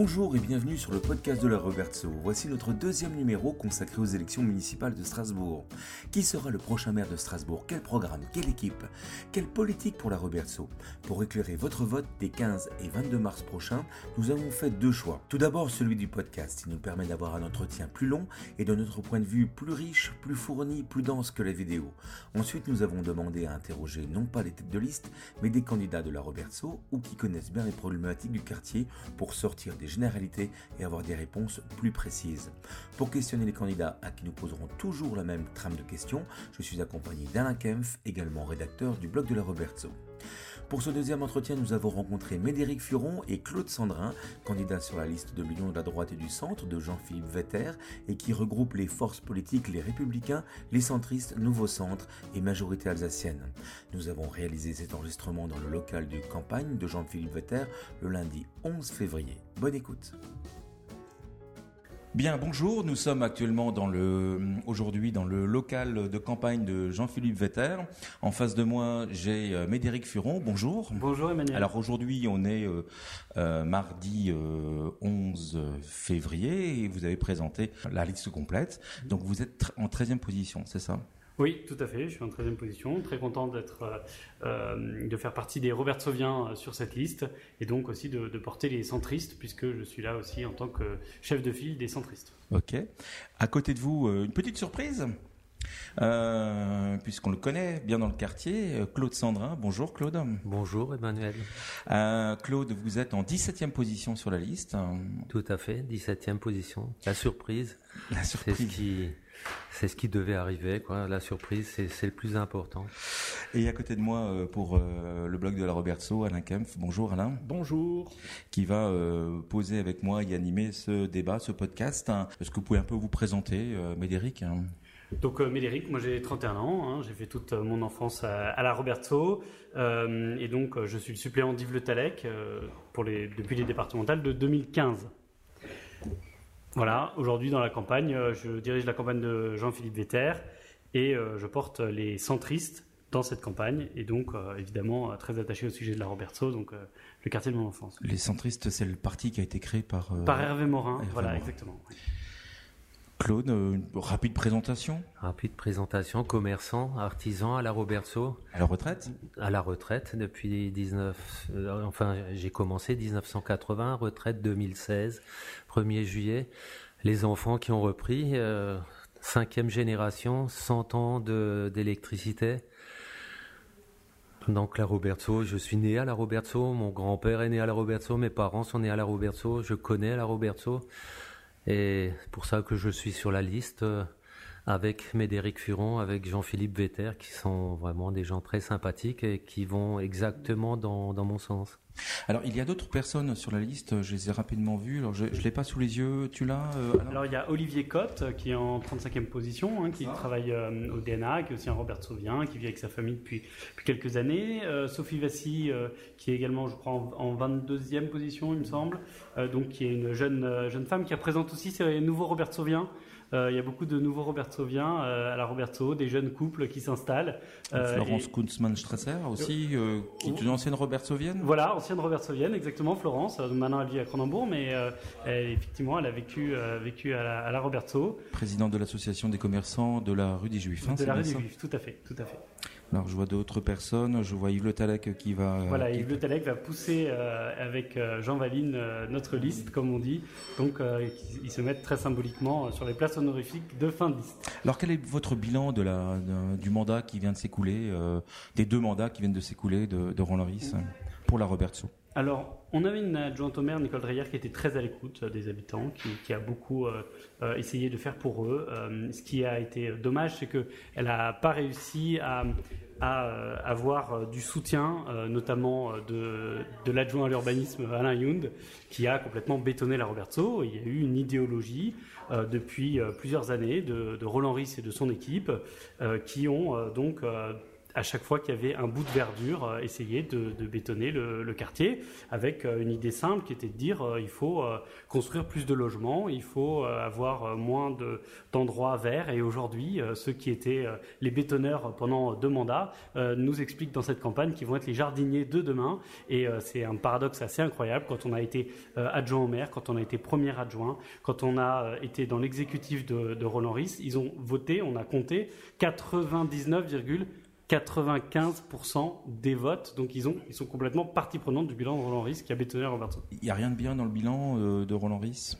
Bonjour et bienvenue sur le podcast de la Robertso. Voici notre deuxième numéro consacré aux élections municipales de Strasbourg. Qui sera le prochain maire de Strasbourg? Quel programme? Quelle équipe? Quelle politique pour la Robertso? Pour éclairer votre vote des 15 et 22 mars prochains, nous avons fait deux choix. Tout d'abord celui du podcast, qui nous permet d'avoir un entretien plus long et de notre point de vue plus riche, plus fourni, plus dense que la vidéo. Ensuite, nous avons demandé à interroger non pas les têtes de liste, mais des candidats de la Robertso ou qui connaissent bien les problématiques du quartier pour sortir des généralités et avoir des réponses plus précises. Pour questionner les candidats à qui nous poserons toujours la même trame de questions, je suis accompagné d'Alain Kempf, également rédacteur du blog de la Robertso. Pour ce deuxième entretien, nous avons rencontré Médéric Furon et Claude Sandrin, candidats sur la liste de l'Union de la droite et du centre de Jean-Philippe Vetter et qui regroupe les forces politiques les républicains, les centristes, Nouveau Centre et Majorité alsacienne. Nous avons réalisé cet enregistrement dans le local du campagne de Jean-Philippe Vetter le lundi 11 février. Bonne écoute. Bien, bonjour. Nous sommes actuellement dans le, aujourd'hui dans le local de campagne de Jean-Philippe Vetter. En face de moi, j'ai euh, Médéric Furon. Bonjour. Bonjour Emmanuel. Alors aujourd'hui, on est euh, euh, mardi 11 février et vous avez présenté la liste complète. Donc vous êtes en 13e position, c'est ça? Oui, tout à fait. Je suis en 13e position. Très content d'être, euh, euh, de faire partie des Robert Sauviens euh, sur cette liste et donc aussi de, de, porter les centristes puisque je suis là aussi en tant que chef de file des centristes. Ok. À côté de vous, une petite surprise euh, puisqu'on le connaît bien dans le quartier, Claude Sandrin. Bonjour Claude. Bonjour Emmanuel. Euh, Claude, vous êtes en 17e position sur la liste. Tout à fait, 17e position. La surprise. La surprise. C'est ce qui, c'est ce qui devait arriver, quoi. La surprise, c'est le plus important. Et à côté de moi, euh, pour euh, le blog de la Robertso, Alain Kempf. Bonjour Alain. Bonjour. Qui va euh, poser avec moi et animer ce débat, ce podcast. Est-ce que vous pouvez un peu vous présenter, Médéric donc euh, Médéric, moi j'ai 31 ans, hein, j'ai fait toute mon enfance à, à la Roberto, euh, et donc euh, je suis le suppléant d'Yves Le Talec euh, pour les, depuis les départementales de 2015. Voilà, aujourd'hui dans la campagne, euh, je dirige la campagne de Jean-Philippe Vetter et je porte les centristes dans cette campagne et donc évidemment très attaché au sujet de la Roberto, donc le quartier de mon enfance. Les centristes, c'est le parti qui a été créé par... Par Hervé Morin, Hervé voilà, Morin. exactement. Claude, une rapide présentation Rapide présentation, commerçant, artisan à la Roberto. À la retraite? À la retraite depuis 19... Euh, enfin, j'ai commencé 1980, retraite 2016, 1er juillet. Les enfants qui ont repris, euh, cinquième génération, 100 ans d'électricité. Donc la Roberto, je suis né à la Roberto, mon grand-père est né à la Roberto, mes parents sont nés à la Roberto, je connais la Roberto. Et c'est pour ça que je suis sur la liste euh, avec Médéric Furon, avec Jean-Philippe Vetter, qui sont vraiment des gens très sympathiques et qui vont exactement dans, dans mon sens. Alors, il y a d'autres personnes sur la liste, je les ai rapidement vues. Alors, je ne l'ai pas sous les yeux, tu l'as euh, Alors, il y a Olivier Cotte, qui est en 35e position, hein, qui ah. travaille euh, au DNA, qui est aussi un Robert Sauvien, qui vit avec sa famille depuis, depuis quelques années. Euh, Sophie Vassy, euh, qui est également, je crois, en, en 22e position, il me semble. Euh, donc, qui est une jeune, jeune femme qui représente aussi ces nouveaux Robert Sauviens. Euh, il y a beaucoup de nouveaux Robertoviens euh, à la Roberto, des jeunes couples qui s'installent. Euh, Florence et... Kunzmann-Strasser aussi, qui est une ancienne Robertovienne Voilà, ancienne Robertovienne, exactement, Florence. maintenant, elle vit à Cronenbourg, mais elle, effectivement, elle a vécu, vécu à la, à la Roberto. Présidente de l'association des commerçants de la rue des Juifs. Hein, de la rue des Juifs, tout à fait, tout à fait. Alors je vois d'autres personnes, je vois Yves Le Talec qui va... Voilà, qui... Yves Le Talec va pousser euh, avec Jean Valine euh, notre liste, comme on dit. Donc euh, ils se mettent très symboliquement sur les places honorifiques de fin de liste. Alors quel est votre bilan de la, de, du mandat qui vient de s'écouler, des deux mandats qui viennent de s'écouler de, de Roland Loris pour la Robertso alors, on avait une adjointe au maire, Nicole Dreyer, qui était très à l'écoute des habitants, qui, a beaucoup euh, essayé de faire pour eux. Euh, ce qui a été dommage, c'est qu'elle n'a pas réussi à, euh, avoir du soutien, notamment de, l'adjoint à l'urbanisme Alain Yound, qui a complètement bétonné la Roberto. Il y a eu une idéologie depuis plusieurs années de, Roland Ris et de son équipe qui ont donc à chaque fois qu'il y avait un bout de verdure, euh, essayer de, bétonner le, quartier avec euh, une idée simple qui était de dire euh, il faut construire plus de logements, il faut avoir moins d'endroits verts. Et aujourd'hui, ceux qui étaient les bétonneurs pendant deux mandats nous expliquent dans cette campagne qu'ils vont être les jardiniers de demain. Et c'est un paradoxe assez incroyable quand on a été adjoint au maire, quand on a été premier adjoint, quand on a été dans l'exécutif de, Roland Ris, ils ont voté, on a compté 99, 95% des votes. Donc ils, ont, ils sont complètement partie prenante du bilan de Roland Ries qui a bétonné Roberto. Il n'y a rien de bien dans le bilan euh, de Roland Ries?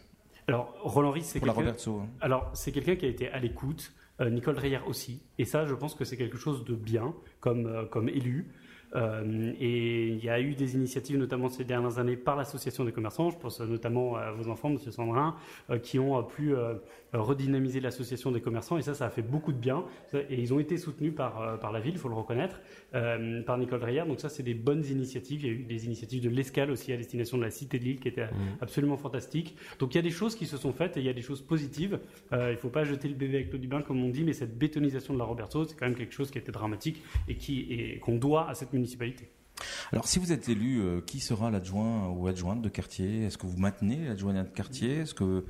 Alors Roland Ries, c'est quelqu'un. Hein. Alors c'est quelqu'un qui a été à l'écoute. Euh, Nicole Dreyer aussi. Et ça, je pense que c'est quelque chose de bien comme, euh, comme élu. Euh, et il y a eu des initiatives, notamment ces dernières années, par l'association des commerçants. Je pense notamment à vos enfants, Monsieur Sandrin, euh, qui ont pu euh, redynamiser l'association des commerçants. Et ça, ça a fait beaucoup de bien. Et ils ont été soutenus par, par la ville, il faut le reconnaître, par Nicole Dreyer. Donc ça, c'est des bonnes initiatives. Il y a eu des initiatives de l'escale aussi à destination de la cité de Lille, qui était mmh. absolument fantastique. Donc il y a des choses qui se sont faites et il y a des choses positives. il ne faut pas jeter le bébé avec l'eau du bain, comme on dit, mais cette bétonisation de la Roberto, c'est quand même quelque chose qui a été dramatique et qui qu'on doit à cette Alors, si vous êtes élu, euh, qui sera l'adjoint ou adjointe de quartier? Est-ce que vous maintenez l'adjoint de quartier? Est-ce que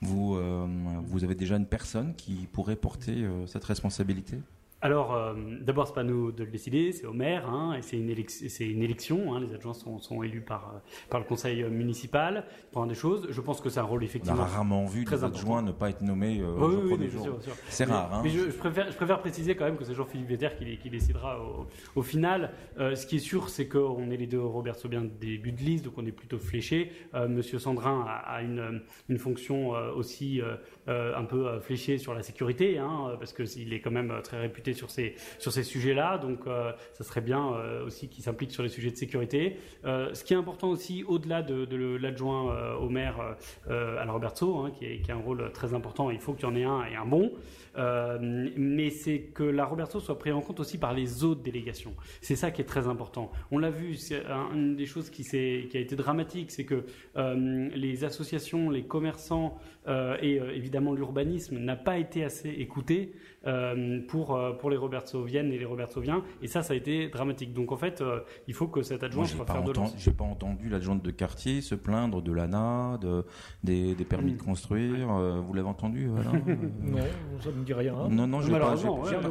vous, euh, vous avez déjà une personne qui pourrait porter euh, cette responsabilité? Alors, euh, d'abord, c'est pas nous de le décider, c'est au maire, hein, et c'est une, une, élection. Hein, les adjoints sont, sont élus par, euh, par le conseil municipal pour des choses. Je pense que c'est un rôle effectivement. On a rarement vu des adjoints ne pas être nommés euh, oui, oui, oui, C'est rare. Hein. Mais je, préfère, je, préfère, préciser quand même que c'est Jean-Philippe Véter qui, qui, décidera au, au final. Euh, ce qui est sûr, c'est qu'on est les deux Robert Sobien début de liste, donc on est plutôt fléché. Euh, Monsieur Sandrin a, a une, une, fonction aussi un peu fléchée sur la sécurité, hein, parce qu'il est quand même très réputé sur ces, sur ces sujets-là. Donc, euh, ça serait bien euh, aussi qu'ils s'impliquent sur les sujets de sécurité. Euh, ce qui est important aussi, au-delà de, l'adjoint au maire Alain Roberto, hein, qui, a un rôle très important, il faut qu'il y en ait un et un bon. mais c'est que la Roberto soit prise en compte aussi par les autres délégations. C'est ça qui est très important. On l'a vu, c'est une des choses qui, qui a été dramatique, c'est que les associations, les commerçants et évidemment l'urbanisme n'a pas été assez écoutés euh, pour, euh, pour les Robertsoviennes et les Robertsoviens. Et ça, ça a été dramatique. Donc en fait, euh, il faut que cet adjoint soit faire de J'ai pas entendu l'adjointe de quartier se plaindre de l'ANA, de, des, des permis de hmm. construire. vous l'avez entendu Non, ça ne me dit rien. Non, non, j'ai pas,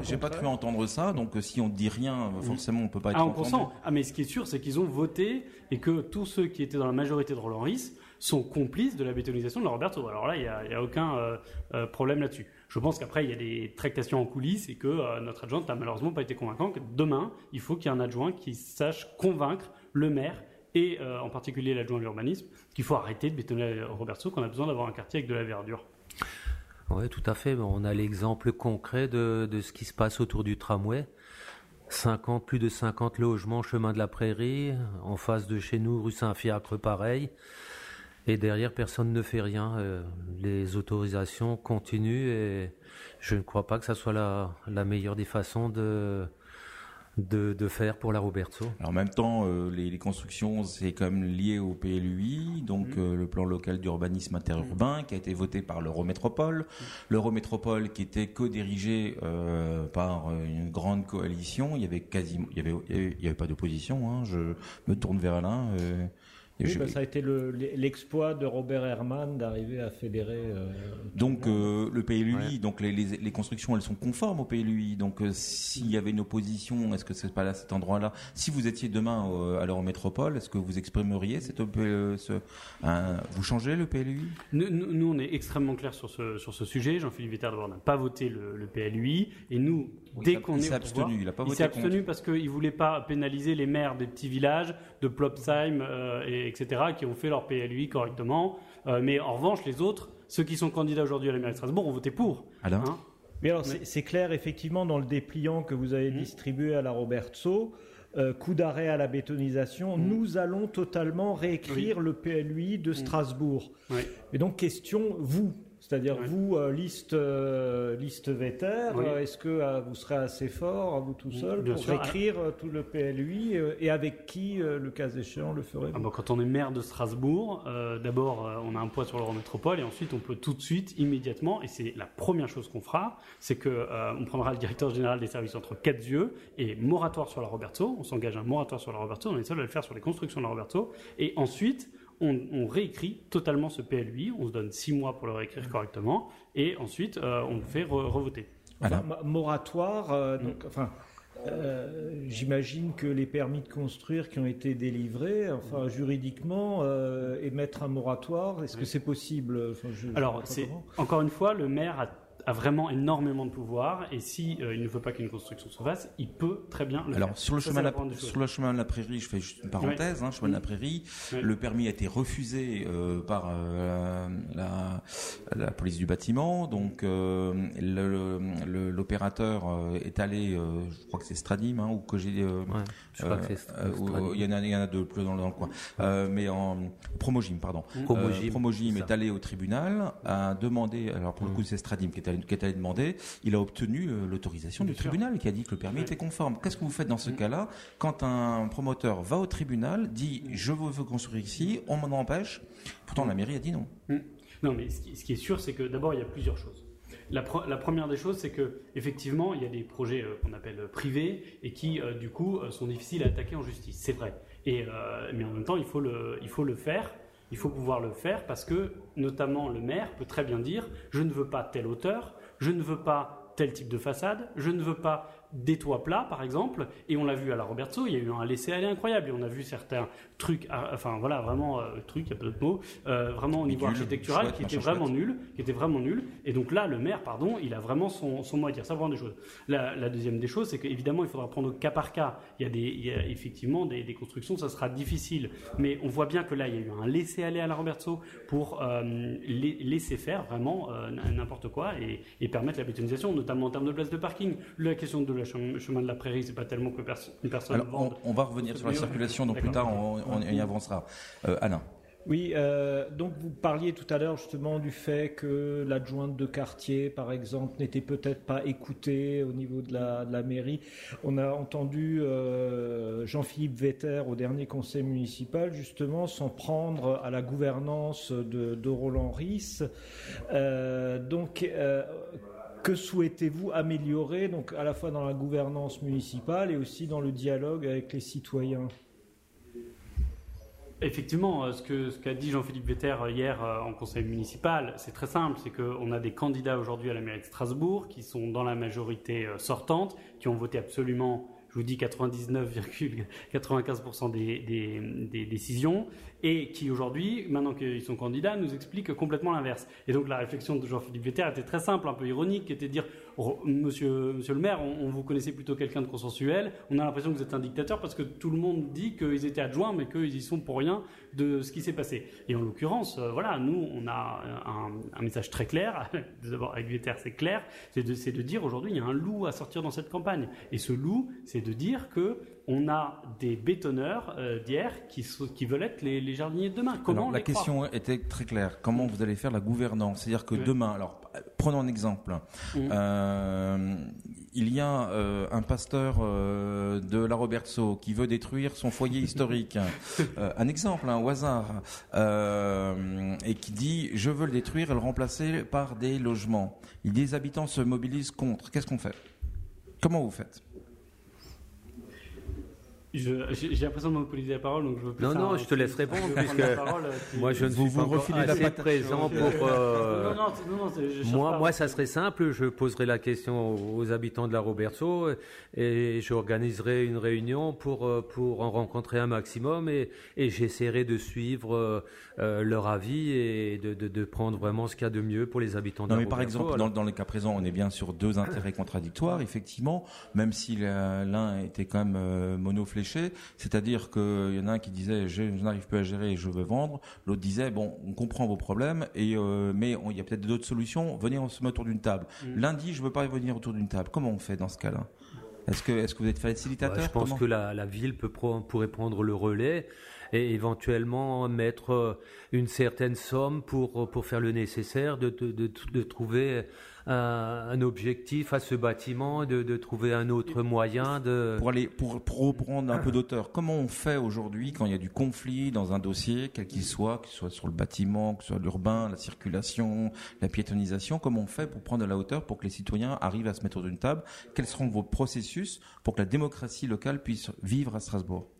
j'ai pas cru entendre ça. Donc si on dit rien, hmm. forcément, on peut pas être ah, entendu. Ah, mais ce qui est sûr, c'est qu'ils ont voté et que tous ceux qui étaient dans la majorité de Roland Ris sont complices de la bétonisation de la Roberto. Alors là, il n'y a, a, aucun problème là-dessus. Je pense qu'après, il y a des tractations en coulisses et que euh, notre adjointe n'a malheureusement pas été convaincante. Demain, il faut qu'il y ait un adjoint qui sache convaincre le maire et euh, en particulier l'adjoint à l'urbanisme qu'il faut arrêter de bétonner Roberto, qu'on a besoin d'avoir un quartier avec de la verdure. Oui, tout à fait. On a l'exemple concret de, ce qui se passe autour du tramway. 50, plus de 50 logements chemin de la Prairie, en face de chez nous, rue Saint-Fiacre, pareil. Et derrière, personne ne fait rien. Euh, les autorisations continuent et je ne crois pas que ça soit la, la meilleure des façons de, de, de, faire pour la Roberto. Alors en même temps, euh, les, les, constructions, c'est quand même lié au PLUI, donc mmh. euh, le plan local d'urbanisme interurbain, mmh. qui a été voté par l'Eurométropole. Mmh. L'Eurométropole qui était co-dirigé euh, par une grande coalition. Il y avait quasiment, il y avait, il y avait pas d'opposition. Hein. Je me tourne vers Alain. Oui, bah, ça a été l'exploit de Robert Herman d'arriver à fédérer. Euh, donc euh, le PLUI, donc les, les, les, constructions, elles sont conformes au PLUI. Donc euh, s'il y avait une opposition, est-ce que c'est pas là cet endroit-là? Si vous étiez demain à l'Eurométropole, est-ce que vous exprimeriez cette ce, vous changez le PLUI nous, nous, on est extrêmement clair sur ce sur ce sujet. Jean-Philippe Vittard n'a pas voté le, le, PLUI et nous, dès qu'on est, il s'est abstenu, il a pas voté Il s'est abstenu parce qu'il voulait pas pénaliser les maires des petits villages de Plopsheim et etc., qui ont fait leur PLUI correctement. Euh, mais en revanche, les autres, ceux qui sont candidats aujourd'hui à la mairie de Strasbourg, ont voté pour. Hein mais alors, c'est clair, effectivement, dans le dépliant que vous avez mmh. distribué à la Robertso, euh, coup d'arrêt à la bétonisation, mmh. nous allons totalement réécrire le PLUI de mmh. Strasbourg. Et donc, question, vous, C'est-à-dire vous, euh, liste, euh, liste Oui. euh, est-ce que vous serez assez fort, à vous tout seul, Bien pour sûr. écrire euh, tout le PLUI euh, et avec qui, euh, le cas échéant, le ferez Ah bah, quand on est maire de Strasbourg, euh, d'abord euh, on a un poids sur l'Eurométropole et ensuite on peut tout de suite, immédiatement, et c'est la première chose qu'on fera, c'est que euh, on prendra le directeur général des services entre quatre yeux et moratoire sur la Roberto. On s'engage à un moratoire sur la Roberto. On est seul à le faire sur les constructions de la Roberto. Et ensuite, on, on réécrit totalement ce PLUI. On se donne six mois pour le réécrire correctement et ensuite euh, on le fait re- revoter. Voilà. moratoire, euh, Mm. donc, enfin, euh, j'imagine que les permis de construire qui ont été délivrés, enfin, juridiquement, euh, émettre un moratoire, est-ce que c'est possible? Enfin, je- Alors, c'est encore une fois, le maire a, a vraiment énormément de pouvoir et si euh, il ne veut pas qu'une construction se fasse, il peut très bien le Alors faire. sur le Ça, chemin la la, sur le chemin de la prairie, je fais juste une parenthèse, hein, chemin de la prairie, Oui. le permis a été refusé euh, par euh, la, la police du bâtiment, donc euh, le- le- l'opérateur est allé, euh, je crois que c'est Stradim hein, ou que j'ai, euh, Ouais, je crois euh, que euh, il y en a, il y en a deux plus dans, le- dans le coin, Euh, mais en Promogym, pardon. Promogym, Euh, est allé au tribunal, a demandé, alors pour le Mm. coup c'est Stradim qui est allé, est allé demander, il a obtenu euh, l'autorisation du tribunal qui a dit que le permis était conforme. Qu'est-ce que vous faites dans ce Mm. cas-là? Quand un promoteur va au tribunal, dit je veux construire ici, on m'en empêche, pourtant la mairie a dit non. Non, mais ce qui, ce qui est sûr, c'est que d'abord, il y a plusieurs choses. La, pre- la première des choses, c'est que effectivement, il y a des projets euh, qu'on appelle euh, privés et qui, euh, du coup, euh, sont difficiles à attaquer en justice. C'est vrai. Et, mais en même temps, il faut, le, il faut le faire. Il faut pouvoir le faire parce que, notamment, le maire peut très bien dire je ne veux pas telle hauteur, je ne veux pas tel type de façade, je ne veux pas des toits plats, par exemple, et on l'a vu à la Roberto, il y a eu un laisser-aller incroyable, et on a vu certains trucs, enfin voilà, vraiment, euh, trucs, il y a pas d'autre mot, euh, vraiment au niveau architectural, chouette, qui était vraiment chouette. nul, qui était vraiment nul, et donc là, le maire, pardon, il a vraiment son, son mot à dire, ça vraiment des choses. La, la deuxième des choses, c'est qu'évidemment, il faudra prendre au cas par cas, il y a, des, il y a effectivement des, des constructions, ça sera difficile, mais on voit bien que là, il y a eu un laisser-aller à la Roberto pour euh, la- laisser faire vraiment euh, n'importe quoi et, et permettre la bétonisation, notamment en termes de places de parking. La question de la chem- chemin de la prairie, c'est pas tellement que une personne Alors vende. on, on va revenir sur la circulation, donc plus tard on, on y avancera. Euh, Alain. Oui, euh, donc vous parliez tout à l'heure justement du fait que l'adjointe de quartier, par exemple, n'était peut-être pas écoutée au niveau de la, de la mairie. On a entendu euh, Jean-Philippe Vetter au dernier conseil municipal justement s'en prendre à la gouvernance de, de Roland Ris. Euh, donc, euh, que souhaitez-vous améliorer donc à la fois dans la gouvernance municipale et aussi dans le dialogue avec les citoyens? Effectivement, euh, ce que ce qu'a dit Jean-Philippe Vetter euh, hier euh, en conseil municipal, c'est très simple, c'est qu'on a des candidats aujourd'hui à la mairie de Strasbourg qui sont dans la majorité sortante, qui ont voté absolument, je vous dis 99,95% des, décisions, et qui aujourd'hui, maintenant qu'ils sont candidats, nous expliquent complètement l'inverse. Et donc la réflexion de Jean-Philippe Vetter était très simple, un peu ironique, qui était de dire, monsieur, le maire, on, vous connaissait plutôt quelqu'un de consensuel, on a l'impression que vous êtes un dictateur parce que tout le monde dit qu'ils étaient adjoints, mais qu'ils y sont pour rien de ce qui s'est passé. Et en l'occurrence, euh, voilà, nous, on a un, un message très clair, d'abord avec Vetter c'est clair, c'est de, de dire aujourd'hui, il y a un loup à sortir dans cette campagne. Et ce loup, c'est de dire que on a des bétonneurs euh, d'hier qui, veulent être les, les jardiniers de demain. Comment Alors, la question était très claire. Comment vous allez faire la gouvernance? C'est-à-dire que demain, alors prenons un exemple. Mhm. Euh, il y a euh, un pasteur de la Robertso qui veut détruire son foyer historique. Un exemple, hein, au hasard, et qui dit je veux le détruire et le remplacer par des logements. Les habitants se mobilisent contre. Qu'est-ce qu'on fait? Comment vous faites? J'ai l'impression de monopoliser la parole, donc je veux plus Non, non, je te veux répondre, puisque la parole, euh, Moi, je ne Vous suis vous pas encore assez présent pour. euh, Non, non, non, je Moi, pas. moi, ça serait simple. Je poserai la question aux habitants de la Roberto et j'organiserai une réunion pour euh, pour en rencontrer un maximum et, et j'essaierai de suivre euh, leur avis et de, de, de prendre vraiment ce qu'il y a de mieux pour les habitants de Non, la mais par exemple, dans, dans le cas présent, on est bien sur deux intérêts contradictoires, effectivement, même si l'un était quand même euh, c'est-à-dire qu'il y en a un qui disait je, je n'arrive plus à gérer et je veux vendre, l'autre disait bon, on comprend vos problèmes, et euh, mais il y a peut-être d'autres solutions, venez on se met autour d'une table. Mm. Lundi, je veux pas venir autour d'une table. Comment on fait dans ce cas-là? Est-ce que, est-ce que vous êtes facilitateur? Je pense que la, la ville peut pourrait prendre le relais et éventuellement mettre euh, une certaine somme pour, pour faire le nécessaire, de, de, de, de trouver un, objectif à ce bâtiment, de, de, trouver un autre moyen de... Pour, aller, pour, pour reprendre un peu d'auteur, comment on fait aujourd'hui quand il y a du conflit dans un dossier, quel qu'il soit, que ce soit sur le bâtiment, que ce soit l'urbain, la circulation, la piétonisation, comment on fait pour prendre de la hauteur, pour que les citoyens arrivent à se mettre autour d'une table? Quels seront vos processus pour que la démocratie locale puisse vivre à Strasbourg?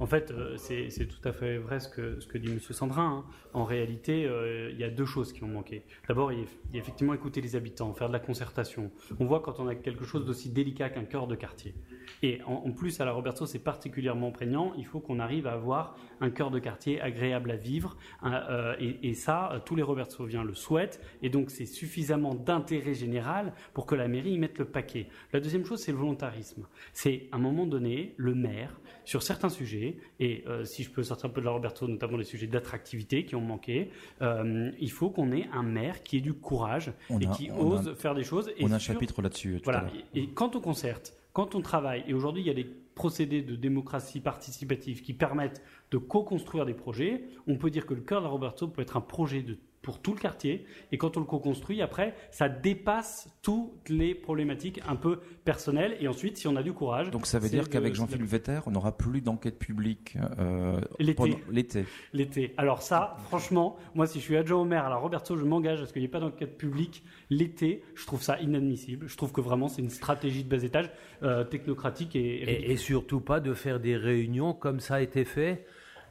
En fait, euh, c'est tout à fait vrai ce que, dit M. Sandrin. Hein. En réalité, euh, il y a deux choses qui ont manqué. D'abord, il, il y a effectivement écouter les habitants faire de la concertation. On voit quand on a quelque chose d'aussi délicat qu'un cœur de quartier. Et en, plus, à la Roberto, c'est particulièrement prégnant. Il faut qu'on arrive à avoir un cœur de quartier agréable à vivre. Euh, et, ça, euh, tous les Robertsoviens le souhaitent. Et donc, c'est suffisamment d'intérêt général pour que la mairie y mette le paquet. La deuxième chose, c'est le volontarisme. C'est, à un moment donné, le maire, sur certains sujets, et euh, si je peux sortir un peu de la Roberto, notamment les sujets d'attractivité qui ont manqué, il faut qu'on ait un maire qui ait du courage et qui ose faire des choses. Et on a un chapitre là-dessus. Voilà. Et, quand on concerte, quand on travaille, et aujourd'hui il y a des procédés de démocratie participative qui permettent de co-construire des projets, on peut dire que le cœur de la Roberto peut être un projet de pour tout le quartier. Et quand on le co-construit, après, ça dépasse toutes les problématiques un peu personnelles. Et ensuite, si on a du courage. Donc ça veut dire qu'avec Jean-Philippe Vetter, on n'aura plus d'enquête publique euh, l'été. L'été. Alors ça, franchement, moi, si je suis adjoint au maire, alors Roberto, je m'engage à ce qu'il n'y ait pas d'enquête publique l'été. Je trouve ça inadmissible. Je trouve que vraiment, c'est une stratégie de bas étage euh, technocratique et, et, et surtout pas de faire des réunions comme ça a été fait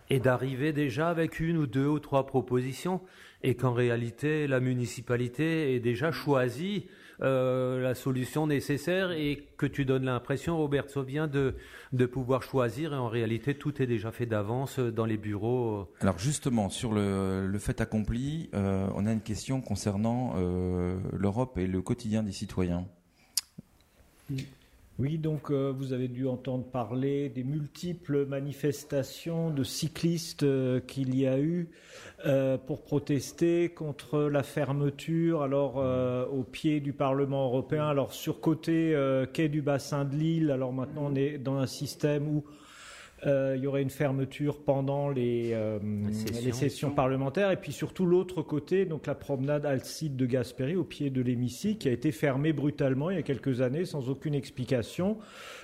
et d'arriver déjà avec une ou deux ou trois propositions et qu'en réalité la municipalité ait déjà choisi euh, la solution nécessaire et que tu donnes l'impression, Robert Sauvien, de, de pouvoir choisir et en réalité tout est déjà fait d'avance dans les bureaux. Alors justement, sur le, le fait accompli, euh, on a une question concernant euh, l'Europe et le quotidien des citoyens. Oui, donc euh, vous avez dû entendre parler des multiples manifestations de cyclistes euh, qu'il y a eu euh, pour protester contre la fermeture, alors au pied du Parlement européen, alors sur côté quai du bassin de Lille. Alors maintenant, on est dans un système où euh, il y aurait une fermeture pendant les, euh, les, sessions. parlementaires. Et puis surtout l'autre côté, donc la promenade Alcide de Gasperi au pied de l'hémicycle qui a été fermée brutalement il y a quelques années sans aucune explication.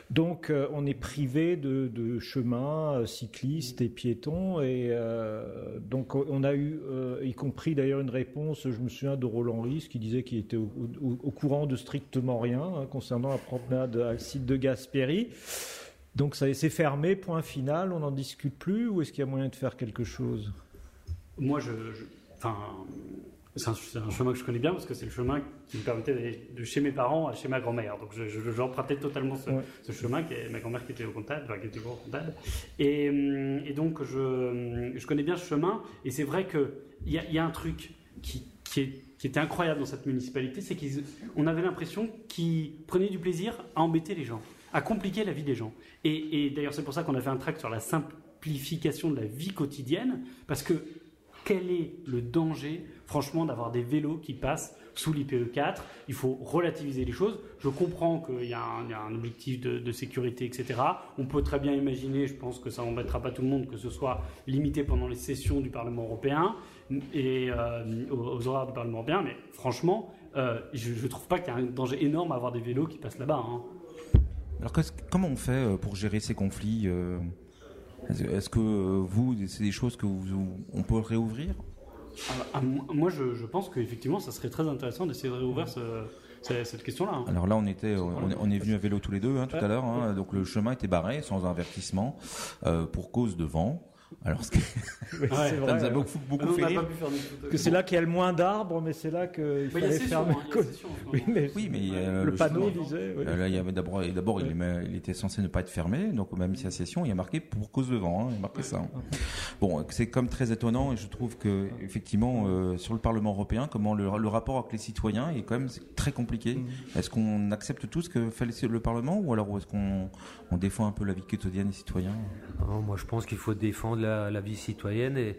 Donc euh, on est privé de, de chemins cyclistes et piétons. Et donc on a eu, y compris d'ailleurs une réponse, je me souviens de Roland Ries qui disait qu'il était au, au, courant de strictement rien hein, concernant la promenade Alcide de Gasperi. Donc ça c'est fermé, point final, on n'en discute plus ou est-ce qu'il y a moyen de faire quelque chose? Moi, je, c'est un, chemin que je connais bien parce que c'est le chemin qui me permettait d'aller de chez mes parents à chez ma grand-mère. Donc j'empruntais je, totalement ce, chemin, qui est ma grand-mère qui était au comptable, enfin, qui était au comptable. Et, hum, et, donc je, je connais bien ce chemin et c'est vrai qu'il y a, y a un truc qui, qui, est, qui était incroyable dans cette municipalité, c'est qu'on avait l'impression qu'ils prenaient du plaisir à embêter les gens à compliquer la vie des gens. Et, d'ailleurs, c'est pour ça qu'on a fait un tract sur la simplification de la vie quotidienne, parce que quel est le danger, franchement, d'avoir des vélos qui passent sous l'IPE 4 Il faut relativiser les choses. Je comprends qu'il y, a un objectif de, sécurité, etc. On peut très bien imaginer, je pense que ça n'embêtera pas tout le monde, que ce soit limité pendant les sessions du Parlement européen et euh, aux, horaires du Parlement européen, mais franchement, euh, je ne trouve pas qu'il y a un danger énorme à avoir des vélos qui passent là-bas. Hein. Alors comment on fait euh, pour gérer ces conflits euh, Est-ce que euh, vous, c'est des choses que on peut réouvrir? Ah, ah, Moi, je, pense qu'effectivement, ça serait très intéressant d'essayer de réouvrir cette question-là. Hein. Alors là, on était, on, est venu à vélo tous les deux hein, tout à l'heure, hein, donc le chemin était barré sans avertissement pour cause de vent. Alors, ce ça nous a beaucoup, beaucoup fait rire. Que c'est là qu'il y a le moins d'arbres, mais c'est là qu'il fallait faire. Hein, oui, mais, oui, mais euh, le, panneau disait. Oui. Là, il y avait d'abord, d'abord, il, il, était censé ne pas être fermé, donc même si la session, il y a marqué pour cause de vent. Hein, il y a marqué ça. Hein. Bon, c'est comme très étonnant, et je trouve que effectivement, euh, sur le Parlement européen, comment le, le, rapport avec les citoyens est quand même très compliqué. Mm. Est-ce qu'on accepte tout ce que fait le Parlement, ou alors est-ce qu'on on défend un peu la vie quotidienne des citoyens? Moi, je pense qu'il faut défendre de la, vie citoyenne et,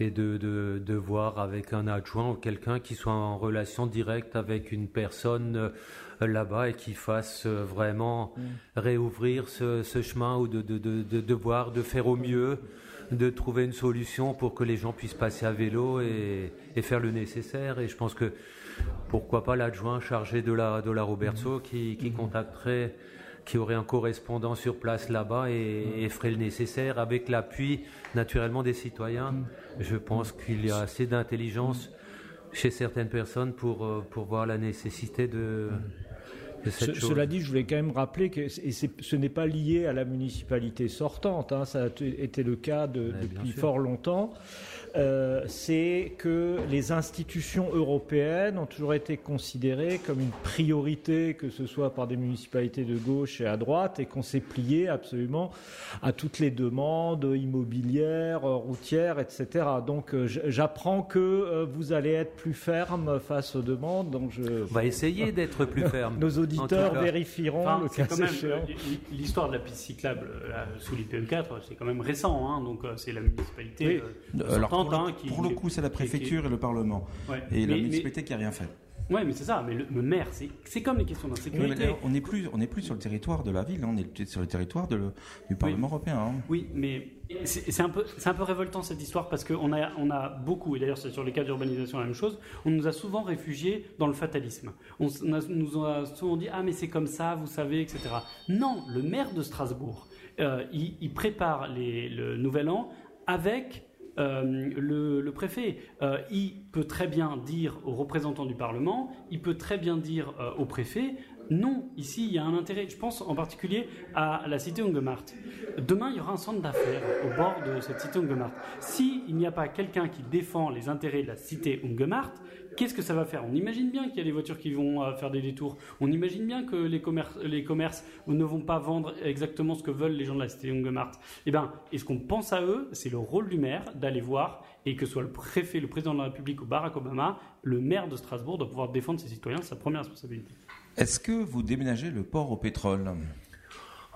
et de, de, de, voir avec un adjoint ou quelqu'un qui soit en relation directe avec une personne euh, là-bas et qui fasse euh, vraiment mm. réouvrir ce, ce, chemin ou de, de, de, de, voir, de faire au mieux, de trouver une solution pour que les gens puissent passer à vélo et, et faire le nécessaire. Et je pense que pourquoi pas l'adjoint chargé de la, de la Roberto qui, qui contacterait qui aurait un correspondant sur place là-bas et, ferait le nécessaire avec l'appui naturellement des citoyens. Je pense qu'il y a assez d'intelligence chez certaines personnes pour, euh, pour voir la nécessité de, cette chose. Cela dit, je voulais quand même rappeler que ce n'est pas lié à la municipalité sortante. Hein. ça a été le cas depuis fort longtemps. Euh, c'est que les institutions européennes ont toujours été considérées comme une priorité, que ce soit par des municipalités de gauche et à droite, et qu'on s'est plié absolument à toutes les demandes immobilières, routières, etc. Donc euh, j'apprends que euh, vous allez être plus ferme face aux demandes. Donc je... On va essayer d'être plus ferme. Nos auditeurs vérifieront le cas L'histoire de la piste cyclable sous l'IPM4, c'est quand même récent. Hein, donc c'est la Pour, le, coup, c'est la préfecture et le Parlement. Et la municipalité qui n'a rien fait. Oui, mais c'est ça. Mais le, maire, c'est comme les questions d'insécurité. on n'est plus, on plus sur le territoire de la ville, hein. on est sur le territoire de du Parlement européen. Hein. Oui, mais c'est un peu, c'est un peu révoltant cette histoire parce qu'on a, on a beaucoup, et d'ailleurs c'est sur les cas d'urbanisation la même chose. On nous a souvent réfugiés dans le fatalisme. On, nous a souvent dit ah mais c'est comme ça, vous savez, etc. Non, le maire de Strasbourg, euh, il, prépare les, le nouvel an avec euh, le, préfet, euh, il peut très bien dire aux représentants du Parlement, il peut très bien dire euh, au préfet, non, ici il y a un intérêt. Je pense en particulier à la cité Ungemart. Demain, il y aura un centre d'affaires au bord de cette cité Ungemart. S'il n'y a pas quelqu'un qui défend les intérêts de la cité Ungemart, Qu'est-ce que ça va faire? On imagine bien qu'il y a des voitures qui vont euh, faire des détours. On imagine bien que les, commerces, ne vont pas vendre exactement ce que veulent les gens de la cité Ungemart. Eh bien, est-ce qu'on pense à eux? C'est le rôle du maire d'aller voir et que soit le préfet, le président de la République ou Barack Obama, le maire de Strasbourg doit pouvoir défendre ses citoyens, c'est sa première responsabilité. Est-ce que vous déménagez le port au pétrole?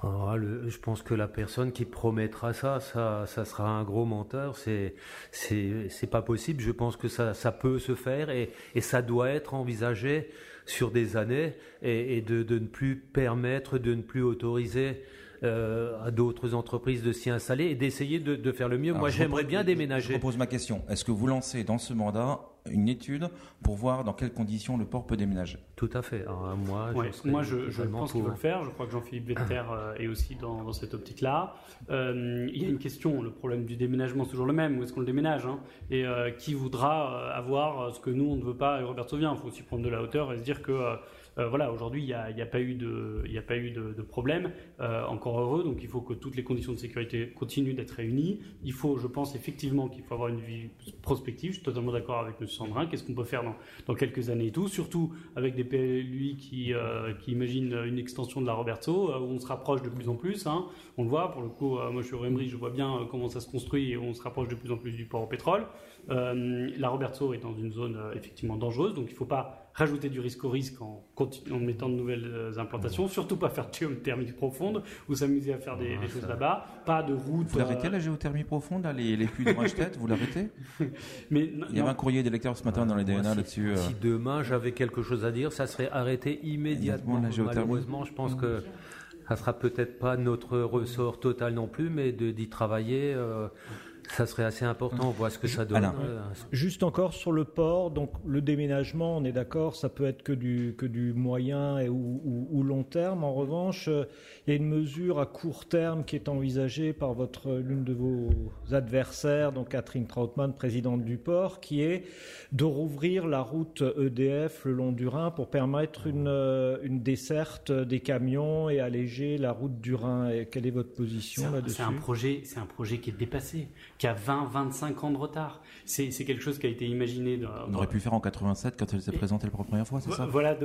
Ah, je pense que la personne qui promettra ça, ça, ça sera un gros menteur. C'est, c'est, c'est pas possible. Je pense que ça, ça peut se faire et, et ça doit être envisagé sur des années et, et de, de, ne plus permettre, de ne plus autoriser euh, à d'autres entreprises de s'y installer et d'essayer de, de, faire le mieux. Moi, j'aimerais bien déménager. Je pose ma question. Est-ce que vous lancez dans ce mandat une étude pour voir dans quelles conditions le port peut déménager. Tout à fait. moi, je, moi, je, je pense qu'il veut le faire. Je crois que Jean-Philippe Vetter euh, est aussi dans, cette optique-là. Euh, il y a une question. Le problème du déménagement, c'est toujours le même. Où est-ce qu'on le déménage hein? Et euh, qui voudra avoir ce que nous, on ne veut pas et Robert vient Il faut aussi prendre de la hauteur et se dire que euh, voilà, aujourd'hui, il n'y a, pas eu de, problème, euh, encore heureux. Donc, il faut que toutes les conditions de sécurité continuent d'être réunies. Il faut, je pense effectivement qu'il faut avoir une vie prospective. Je suis totalement d'accord avec M. Sandrin. Qu'est-ce qu'on peut faire dans, quelques années et tout, surtout avec des PLUI qui, euh, imaginent une extension de la Roberto, où on se rapproche de plus en plus. Hein. On le voit. Pour le coup, moi, je suis au Rémery, je vois bien comment ça se construit et on se rapproche de plus en plus du port au pétrole. la Roberto est dans une zone effectivement dangereuse, donc il ne faut pas rajouter du risque au risque en, en mettant de nouvelles euh, implantations, surtout pas faire de géothermie profonde ou s'amuser à faire des, choses là-bas, pas de route. Vous l'arrêtez euh, la géothermie profonde, les, les puits de Rachtet, vous l'arrêtez Mais Il y avait un courrier des lecteurs ce matin dans les DNA là-dessus. Euh. Si demain j'avais quelque chose à dire, ça serait arrêté immédiatement. La Malheureusement, je pense que ça sera peut-être pas notre ressort total non plus, mais d'y travailler. Ça serait assez important, on voit ce que ça donne. Euh, Juste encore sur le port, donc le déménagement, on est d'accord, ça peut être que du, que du moyen et, ou, long terme. En revanche, euh, il y a une mesure à court terme qui est envisagée par votre l'une de vos adversaires, donc Catherine Trautmann, présidente du port, qui est de rouvrir la route EDF le long du Rhin pour permettre une, euh, une desserte des camions et alléger la route du Rhin. Et quelle est votre position là-dessus? C'est un projet, c'est un projet qui est dépassé qui a 20, 25 ans de retard. C'est quelque chose qui a été imaginé. On aurait pu faire en 87 quand elle s'est présentée la première fois, c'est ça? Voilà,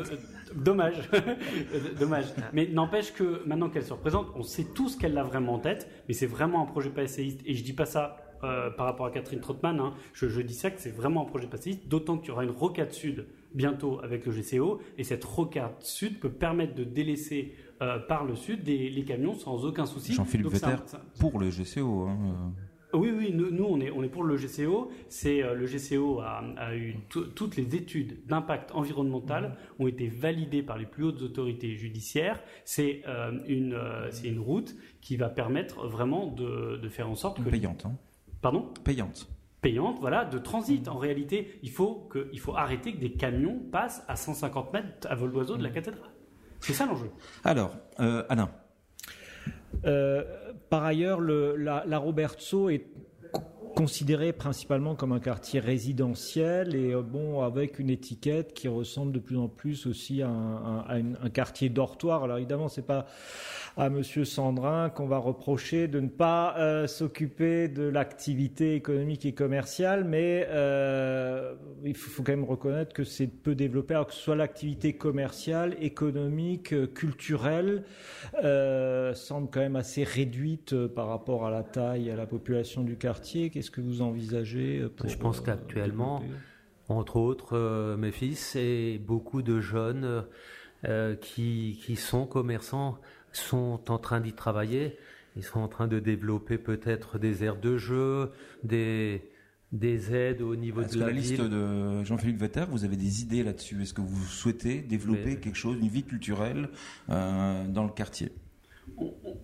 dommage. dommage. Mais n'empêche que maintenant qu'elle se représente, on sait tout ce qu'elle a vraiment en tête, mais c'est vraiment un projet passéiste. Et je dis pas ça euh, par rapport à Catherine Trottmann, hein. je, dis ça que c'est vraiment un projet passéiste, d'autant qu'il y aura une rocade sud bientôt avec le GCO, et cette rocade sud peut permettre de délaisser euh, par le sud les camions sans aucun souci. Jean-Philippe Vetter pour le GCO. Hein, oui, le GCO, c'est le GCO a, eu toutes les études d'impact environnemental mmh. ont été validées par les plus hautes autorités judiciaires. C'est une, c'est une route qui va permettre vraiment de, de faire en sorte que payante. Hein. Pardon? Payante payante, voilà, de transit. En réalité, il faut, que, il faut arrêter que des camions passent à 150 mètres à vol d'oiseau de la cathédrale. C'est ça l'enjeu. Alors, euh, Alain. Euh, par ailleurs, le, la, la Robertso est considéré principalement comme un quartier résidentiel et euh, bon avec une étiquette qui ressemble de plus en plus aussi à un, à un quartier dortoir. Alors évidemment, c'est pas à Monsieur Sandrin qu'on va reprocher de ne pas euh, s'occuper de l'activité économique et commerciale, mais euh, il faut quand même reconnaître que c'est peu développé, alors que ce soit l'activité commerciale, économique, culturelle, euh, semble quand même assez réduite par rapport à la taille et à la population du quartier. Qu'est-ce que vous envisagez pour, Je pense qu'actuellement, entre autres, mes fils et beaucoup de jeunes qui, qui sont commerçants sont en train d'y travailler. Ils sont en train de développer peut-être des aires de jeu, des, des aides au niveau de la, la liste de Jean-Philippe Vetter, vous avez des idées là-dessus? Est-ce que vous souhaitez développer quelque chose, une vie culturelle euh, dans le quartier?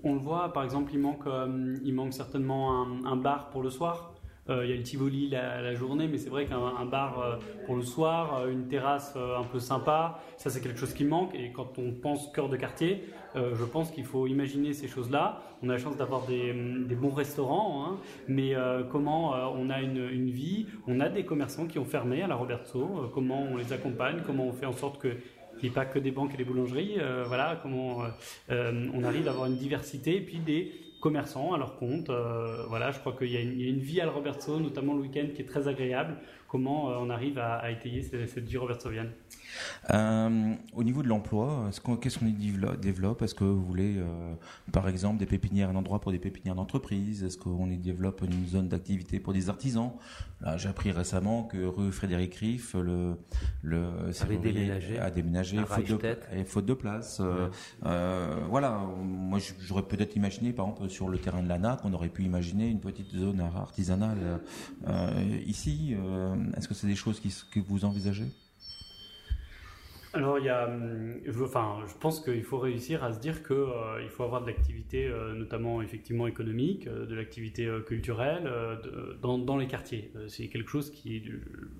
On, le voit, par exemple, il manque, euh, il manque certainement un, un, bar pour le soir. Euh, il y a le Tivoli la, journée, mais c'est vrai qu'un bar euh, pour le soir, euh, une terrasse un peu sympa, ça c'est quelque chose qui manque. Et quand on pense cœur de quartier, je pense qu'il faut imaginer ces choses-là. On a la chance d'avoir des, des, bons restaurants, hein, mais comment on a une, vie, on a des commerçants qui ont fermé à la Roberto, comment on les accompagne, comment on fait en sorte que ait pas que des banques et des boulangeries, voilà, comment on arrive à avoir une diversité et puis des commerçants à leur compte. Euh, voilà, je crois qu'il y, a une vie à la Roberto, notamment le week-end, qui est très agréable. Comment euh, on arrive à, étayer cette, cette vie robertovienne euh, au niveau de l'emploi, qu'est-ce qu'on y développe? Est-ce que vous voulez, par exemple, des pépinières, un endroit pour des pépinières d'entreprise? Est-ce qu'on y développe une zone d'activité pour des artisans? J'ai appris récemment que rue Frédéric Riff, le, le déménagé, a déménagé faute de, faute de, place. voilà, moi j'aurais peut-être imaginé, par exemple, sur le terrain de l'ANA, qu'on aurait pu imaginer une petite zone artisanale ici. Est-ce que c'est des choses que vous envisagez? Alors, il y a, hum, enfin, je pense qu'il faut réussir à se dire qu'il euh, faut avoir de l'activité, euh, notamment effectivement économique, euh, de l'activité culturelle dans, dans, les quartiers. c'est quelque chose qui,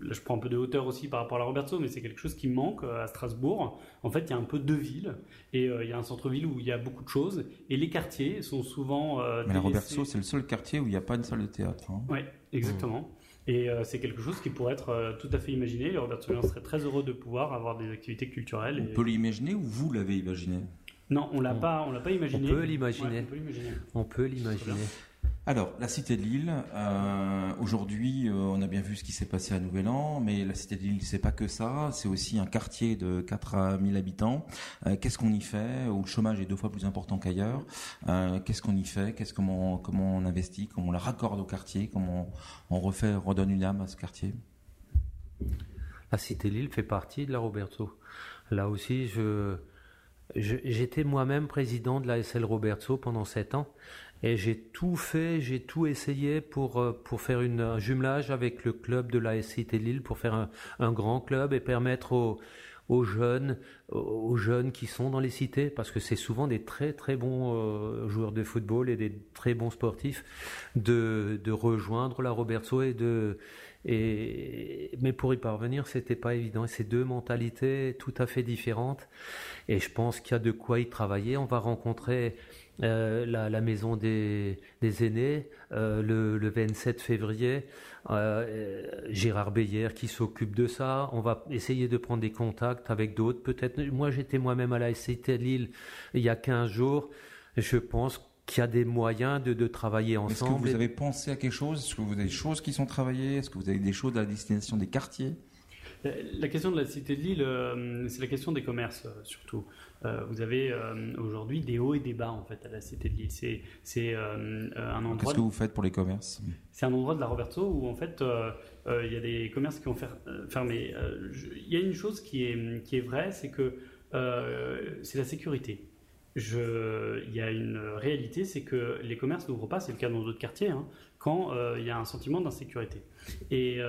là, je prends un peu de hauteur aussi par rapport à la Roberto, mais c'est quelque chose qui manque à Strasbourg. En fait, il y a un peu deux villes et il y a un centre-ville où il y a beaucoup de choses et les quartiers sont souvent. mais la Roberto, c'est le seul quartier où il n'y a pas une salle de théâtre. Hein. Oui, exactement. Et euh, c'est quelque chose qui pourrait être euh, tout à fait imaginé. Robert Soulian serait très heureux de pouvoir avoir des activités culturelles. On peut l'imaginer ou vous l'avez imaginé? Non, on l'a pas, on l'a pas imaginé. On peut l'imaginer. on peut l'imaginer. Alors, la cité de Lille, euh, aujourd'hui, euh, on a bien vu ce qui s'est passé à Nouvel An, mais la cité de Lille, c'est pas que ça, c'est aussi un quartier de 4 000 habitants. Euh, qu'est-ce qu'on y fait Où le chômage est deux fois plus important qu'ailleurs? qu'est-ce qu'on y fait? Qu'est-ce comment on investit? Comment on la raccorde au quartier? Comment on, refait, redonne une âme à ce quartier? La cité de Lille fait partie de la Roberto. Là aussi, J'étais moi-même président de la SL Roberto pendant sept ans et j'ai tout fait, j'ai tout essayé pour, euh, pour faire une, un jumelage avec le club de la Cité Lille, pour faire un, un, grand club et permettre aux, aux jeunes, aux jeunes qui sont dans les cités, parce que c'est souvent des très très bons euh, joueurs de football et des très bons sportifs, de, de rejoindre la Roberto et de et mais pour y parvenir, c'était pas évident. C'est deux mentalités tout à fait différentes, et je pense qu'il y a de quoi y travailler. On va rencontrer euh, la, maison des, des aînés euh, le, le, 27 février. Euh, Gérard Beyer qui s'occupe de ça. On va essayer de prendre des contacts avec d'autres. Peut-être. Moi, j'étais moi-même à la SCT Lille il y a 15 jours. Je pense qu'il y a des moyens de, de travailler ensemble. Est-ce que vous avez pensé à quelque chose? Est-ce que vous avez des choses qui sont travaillées? Est-ce que vous avez des choses à la destination des quartiers? La question de la cité de Lille, c'est la question des commerces surtout. Euh, vous avez euh, aujourd'hui des hauts et des bas en fait à la Cité de Lille. C'est, c'est euh, un endroit. Qu'est-ce que vous faites pour les commerces? C'est un endroit de la Roberto où en fait il y a des commerces qui ont fermé. Il y a une chose qui est, qui est vraie, c'est que c'est la sécurité. Je, il y a une réalité, c'est que les commerces n'ouvrent pas, c'est le cas dans d'autres quartiers. Hein. Quand il y a un sentiment d'insécurité. Et,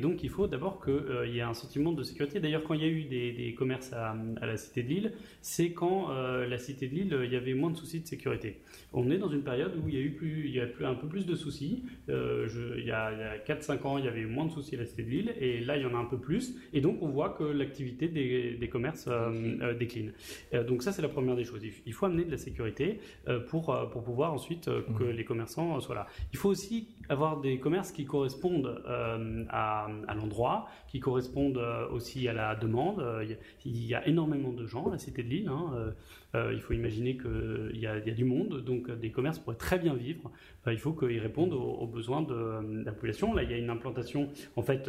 donc il faut d'abord qu'il y ait un sentiment de sécurité. D'ailleurs, quand il y a eu des, commerces à, la Cité de Lille, c'est quand la Cité de Lille, il y avait moins de soucis de sécurité. On est dans une période où il y a eu plus, il y a plus, un peu plus de soucis. Je, il y a, a 4-5 ans, il y avait moins de soucis à la Cité de Lille, et là, il y en a un peu plus. Et donc, on voit que l'activité des, des, commerces décline. donc ça, c'est la première des choses. Il faut amener de la sécurité pour, pour pouvoir ensuite que mmh. les commerçants soient là. Il faut aussi avoir des commerces qui correspondent euh, à, l'endroit, qui correspondent euh, aussi à la demande. Euh, il y a énormément de gens à la Cité de Lille. Hein, il faut imaginer qu'il y, a du monde, donc des commerces pourraient très bien vivre. il faut qu'ils répondent aux, besoins de, la population. Là, il y a une implantation. En fait,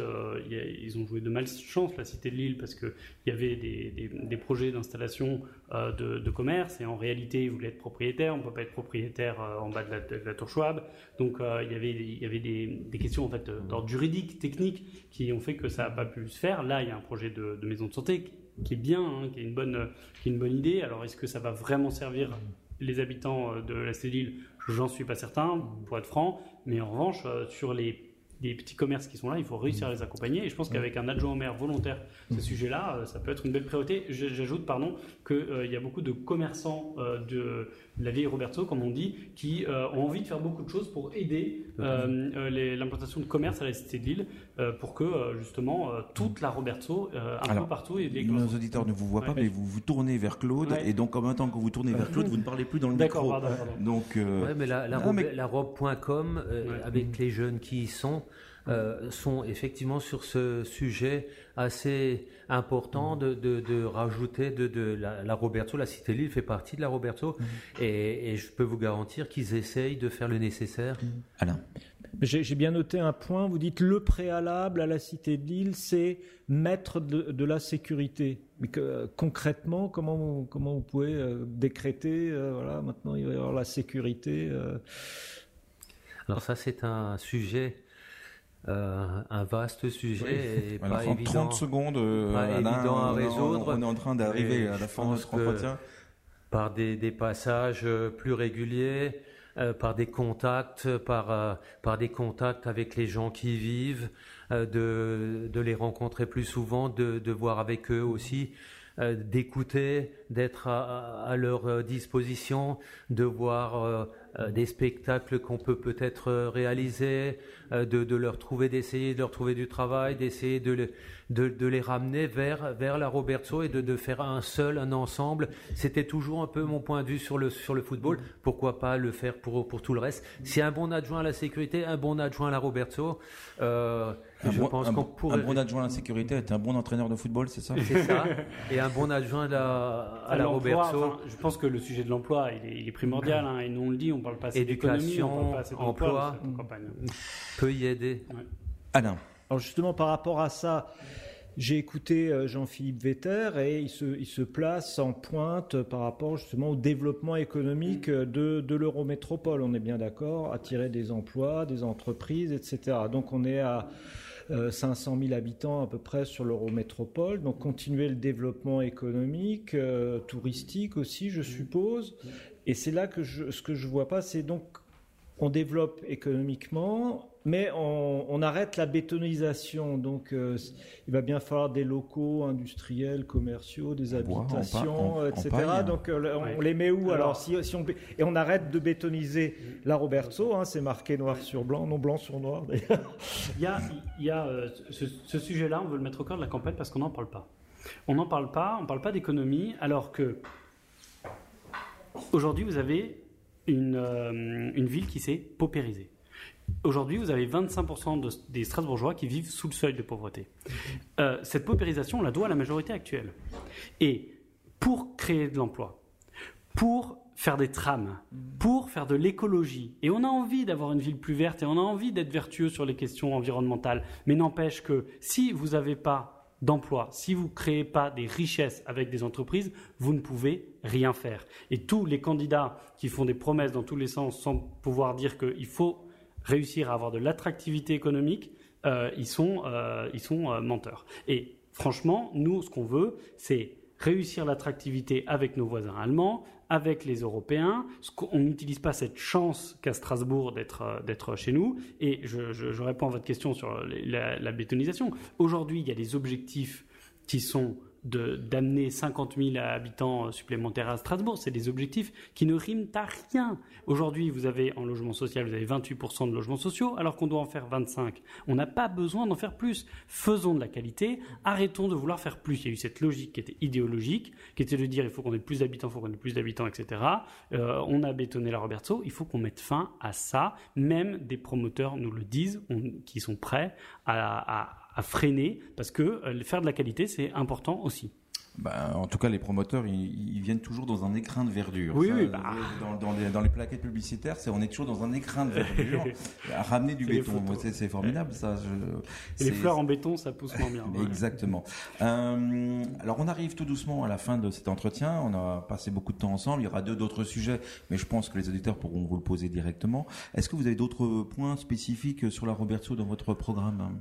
ils ont joué de malchance la Cité de Lille parce qu'il y avait des, projets d'installation de, commerce et en réalité, ils voulaient être propriétaires. On ne peut pas être propriétaire en bas de la, de Tour Schwab. Donc, il y avait des, questions en fait euh, d'ordre juridique, technique, qui ont fait que ça n'a pas pu se faire. Là, il y a un projet de, maison de santé qui est bien, hein, qui, est une bonne, qui est une bonne idée. Alors, est-ce que ça va vraiment servir les habitants euh, de la Cédille J'en suis pas certain, pour être franc. Mais en revanche, euh, sur les des petits commerces qui sont là, il faut réussir à les accompagner. Et je pense qu'avec un adjoint au maire volontaire, ce sujet-là, ça peut être une belle priorité. J'ajoute, pardon, qu'il y a beaucoup de commerçants de la vieille Roberto, comme on dit, qui euh, ont envie de faire beaucoup de choses pour aider euh, euh, l'implantation de commerce à la cité de Lille, pour que justement toute la Roberto, un peu partout, et les Nos auditeurs ne vous voient pas, mais vous vous tournez vers Claude, et donc en même temps que vous tournez vers Claude, vous ne parlez plus dans le micro. Pardon, pardon. Donc, mais la, la, la robe.com, avec les jeunes qui y sont, euh, sont effectivement sur ce sujet assez important de, de, rajouter de, de la, la, Roberto, la Cité Lille fait partie de la Roberto, mhm. et, et, je peux vous garantir qu'ils essayent de faire le nécessaire. Alain j'ai bien noté un point, vous dites le préalable à la Cité de Lille, c'est mettre de, de, la sécurité. Mais que, concrètement, comment, comment vous pouvez euh, décréter, euh, voilà, maintenant il va y avoir la sécurité Alors ça, c'est un sujet euh, un vaste sujet et pas évident. 30 secondes, euh, évident à résoudre. On est en train d'arriver à la fin de notre entretien. Par des, des, passages euh, plus réguliers, par des contacts, par, par des contacts avec les gens qui y vivent, de, de les rencontrer plus souvent, de, de voir avec eux aussi d'écouter, d'être à, à, leur disposition, de voir euh, des spectacles qu'on peut peut-être réaliser, euh, de, de, leur trouver, d'essayer de leur trouver du travail, d'essayer de, de, de, les ramener vers, vers la Roberto et de, de faire un seul, un ensemble. C'était toujours un peu mon point de vue sur le, sur le football. Pourquoi pas le faire pour, pour tout le reste? Si un bon adjoint à la sécurité, un bon adjoint à la Roberto, euh, un je bon, pense qu'on pourrait... Un bon adjoint à la sécurité est un bon entraîneur de football, c'est ça? C'est ça. Et un bon adjoint à la, à, la Roberto. je pense que le sujet de l'emploi, il est, il est primordial. Hein, et nous, on le dit, on parle pas assez d'éducation, emploi, peut y aider. Alain. Alors justement, par rapport à ça, j'ai écouté euh, Jean-Philippe Vetter et il se, place en pointe par rapport justement au développement économique de, de l'eurométropole. On est bien d'accord, attirer des emplois, des entreprises, etc. Donc on est à 500 euh, 000 habitants à peu près sur l'eurométropole. Donc continuer le développement économique, euh, touristique aussi, je suppose. Et c'est là que je, ce que je vois pas, c'est donc on développe économiquement, mais on, on arrête la bétonisation. Donc, euh, il va bien falloir des locaux industriels, commerciaux, des habitations, etc. donc, euh, on, les met où alors, si, si, on et on arrête de bétoniser la Roberto. Hein, c'est marqué noir sur blanc, non blanc sur noir. il y a, il y a euh, ce, ce sujet-là, on veut le mettre au cœur de la campagne parce qu'on n'en parle pas. On n'en parle pas, on ne parle pas d'économie, alors que Aujourd'hui, vous avez une, euh, une ville qui s'est paupérisée. Aujourd'hui, vous avez 25% des Strasbourgeois qui vivent sous le seuil de pauvreté. Euh, cette paupérisation, on la doit à la majorité actuelle. Et pour créer de l'emploi, pour faire des trams, pour faire de l'écologie, et on a envie d'avoir une ville plus verte et on a envie d'être vertueux sur les questions environnementales, mais n'empêche que si vous n'avez pas d'emploi. Si vous ne créez pas des richesses avec des entreprises, vous ne pouvez rien faire. Et tous les candidats qui font des promesses dans tous les sens sans pouvoir dire qu'il faut réussir à avoir de l'attractivité économique, euh, ils sont, euh, ils sont euh, menteurs. Et franchement, nous, ce qu'on veut, c'est réussir l'attractivité avec nos voisins allemands, avec les Européens. On n'utilise pas cette chance qu'à Strasbourg d'être chez nous. Et je, réponds à votre question sur la bétonisation. Aujourd'hui, il y a des objectifs qui sont d'amener 50 000 habitants supplémentaires à Strasbourg. C'est des objectifs qui ne riment à rien. Aujourd'hui, vous avez en logement social, vous avez 28% de logements sociaux, alors qu'on doit en faire 25. On n'a pas besoin d'en faire plus. Faisons de la qualité. Arrêtons de vouloir faire plus. Il y a eu cette logique qui était idéologique, qui était de dire il faut qu'on ait plus d'habitants, il faut qu'on ait plus d'habitants, etc. Euh, on a bétonné la Roberto. Il faut qu'on mette fin à ça. Même des promoteurs nous le disent, qui sont prêts à à freiner parce que euh, faire de la qualité, c'est important aussi. Bah, en tout cas, les promoteurs, ils, viennent toujours dans un écrin de verdure. Oui, oui. Bah. Dans, les, dans, les, plaquettes publicitaires, c'est on est toujours dans un écrin de verdure. à ramener du béton, c'est formidable, ça. Et les fleurs en béton, ça pousse moins bien. Exactement. Euh, alors, on arrive tout doucement à la fin de cet entretien. On a passé beaucoup de temps ensemble. Il y aura deux d'autres sujets, mais je pense que les auditeurs pourront vous le poser directement. Est-ce que vous avez d'autres points spécifiques sur la Roberto dans votre programme?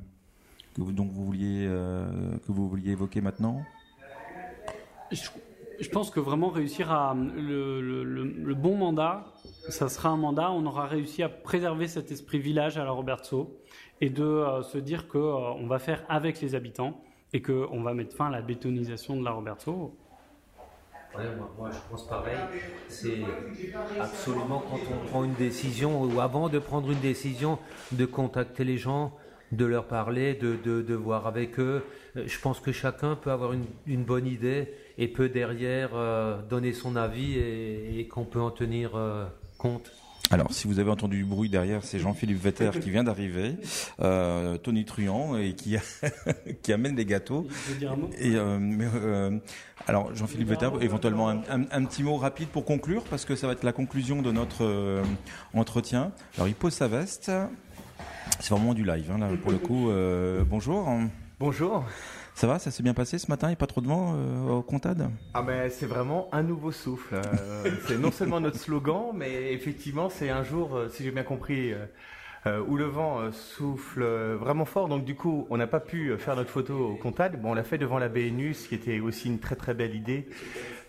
Que vous, donc vous vouliez, euh, que vous vouliez évoquer maintenant? Je, pense que vraiment réussir à le, bon mandat, ça sera un mandat, on aura réussi à préserver cet esprit village à la Roberto et de euh, se dire qu'on euh, on va faire avec les habitants et qu'on va mettre fin à la bétonisation de la Roberto. moi, je pense pareil. C'est absolument quand on prend une décision ou avant de prendre une décision, de contacter les gens, de leur parler, de, de, voir avec eux. Euh, je pense que chacun peut avoir une, bonne idée et peut derrière euh, donner son avis et, qu'on peut en tenir euh, compte. Alors, si vous avez entendu du bruit derrière, c'est Jean-Philippe Vetter qui vient d'arriver, Tony Truand et qui, qui amène des gâteaux. Et, alors, Jean-Philippe Vetter, éventuellement un, petit mot rapide pour conclure, parce que ça va être la conclusion de notre entretien. Alors, il pose sa veste, c'est vraiment du live, hein, là, pour le coup. Euh, bonjour. Bonjour. Ça va, ça s'est bien passé ce matin Il n'y a pas trop de vent euh, au Comtade Ah ben c'est vraiment un nouveau souffle. Euh, c'est non seulement notre slogan, mais effectivement c'est un jour, si j'ai bien compris, où le vent souffle vraiment fort. Donc du coup, on n'a pas pu faire notre photo au Comtade. Bon, on l'a fait devant la BNU, ce qui était aussi une très très belle idée.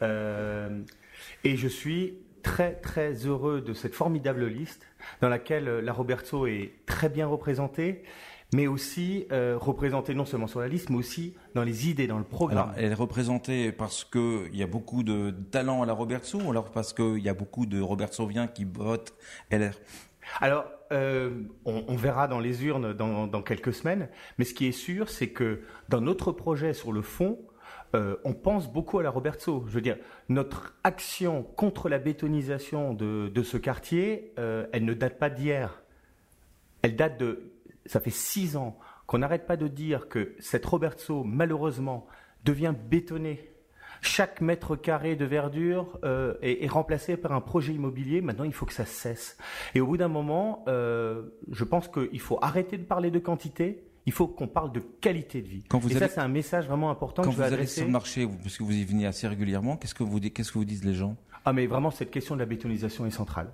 et je suis très très heureux de cette formidable liste dans laquelle euh, la Roberto est très bien représentée mais aussi euh, représentée non seulement sur la liste, mais aussi dans les idées, dans le programme. elle est représentée parce qu'il y a beaucoup de talent à la Roberto, ou alors parce qu'il y a beaucoup de Robertsoviens qui votent LR Alors, euh, on, verra dans les urnes dans, dans, quelques semaines, mais ce qui est sûr, c'est que dans notre projet sur le fond, euh, on pense beaucoup à la Roberto. Je veux dire, notre action contre la bétonisation de, ce quartier, euh, elle ne date pas d'hier. Elle date de... Ça fait six ans qu'on n'arrête pas de dire que cette Roberto, malheureusement, devient bétonnée. Chaque mètre carré de verdure euh, est, remplacé par un projet immobilier. Maintenant, il faut que ça cesse. Et au bout d'un moment, je pense qu'il faut arrêter de parler de quantité il faut qu'on parle de qualité de vie. et ça, c'est un message vraiment important quand que je vous allez sur le marché, parce que vous y venez assez régulièrement, qu'est-ce que vous, qu'est-ce que vous disent les gens? Ah mais vraiment cette question de la bétonisation est centrale.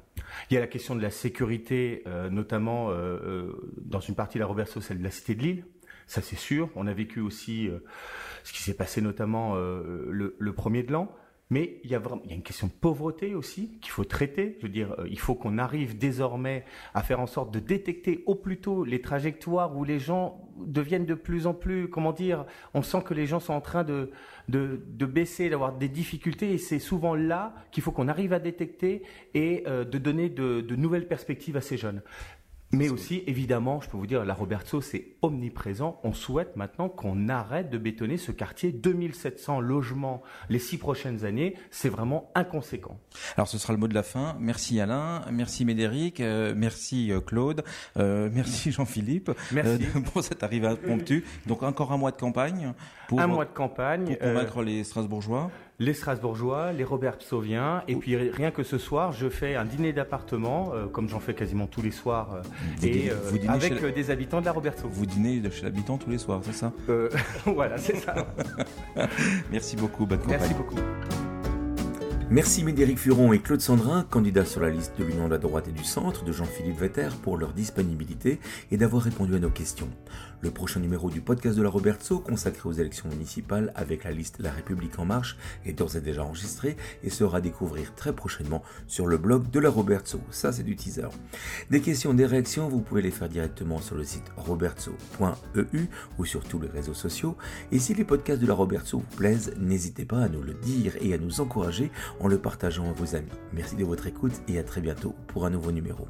Il y a la question de la sécurité, euh, notamment euh, euh, dans une partie de la Roberto, celle de la cité de Lille. Ça c'est sûr. On a vécu aussi ce qui s'est passé notamment le, le, premier de l'an. Mais il y, a une question de pauvreté aussi qu'il faut traiter. Je veux dire, euh, il faut qu'on arrive désormais à faire en sorte de détecter au plus tôt les trajectoires où les gens deviennent de plus en plus, comment dire, on sent que les gens sont en train de, baisser, d'avoir des difficultés, et c'est souvent là qu'il faut qu'on arrive à détecter et euh, de donner de nouvelles perspectives à ces jeunes. Mais aussi, évidemment, je peux vous dire, la Roberto, c'est omniprésent. On souhaite maintenant qu'on arrête de bétonner ce quartier. 2700 logements les six prochaines années, c'est vraiment inconséquent. Alors, ce sera le mot de la fin. Merci Alain, merci Médéric, euh, merci euh, Claude, euh, merci Jean-Philippe merci. pour cette arrivée impromptue. Donc, encore un mois de campagne. Pour, un mois de campagne. Pour convaincre les Strasbourgeois les Strasbourgeois, les Robert Psoviens, et puis rien que ce soir, je fais un dîner d'appartement, euh, comme j'en fais quasiment tous les soirs, euh, et euh, avec des habitants de la Roberto. Vous dînez chez l'habitant tous les soirs, c'est ça? Voilà, c'est ça. Merci beaucoup, bonne campagne. Merci beaucoup. Merci Médéric Furon et Claude Sandrin, candidats sur la liste de l'Union de la droite et du centre de Jean-Philippe Vetter, pour leur disponibilité et d'avoir répondu à nos questions. Le prochain numéro du podcast de la Robertso, consacré aux élections municipales avec la liste La République en marche, est d'ores et déjà enregistré et sera à découvrir très prochainement sur le blog de la Robertso. Ça, c'est du teaser. Des questions, des réactions, vous pouvez les faire directement sur le site robertso.eu ou sur tous les réseaux sociaux. Et si les podcasts de la Robertso vous plaisent, n'hésitez pas à nous le dire et à nous encourager en le partageant à vos amis. Merci de votre écoute et à très bientôt pour un nouveau numéro.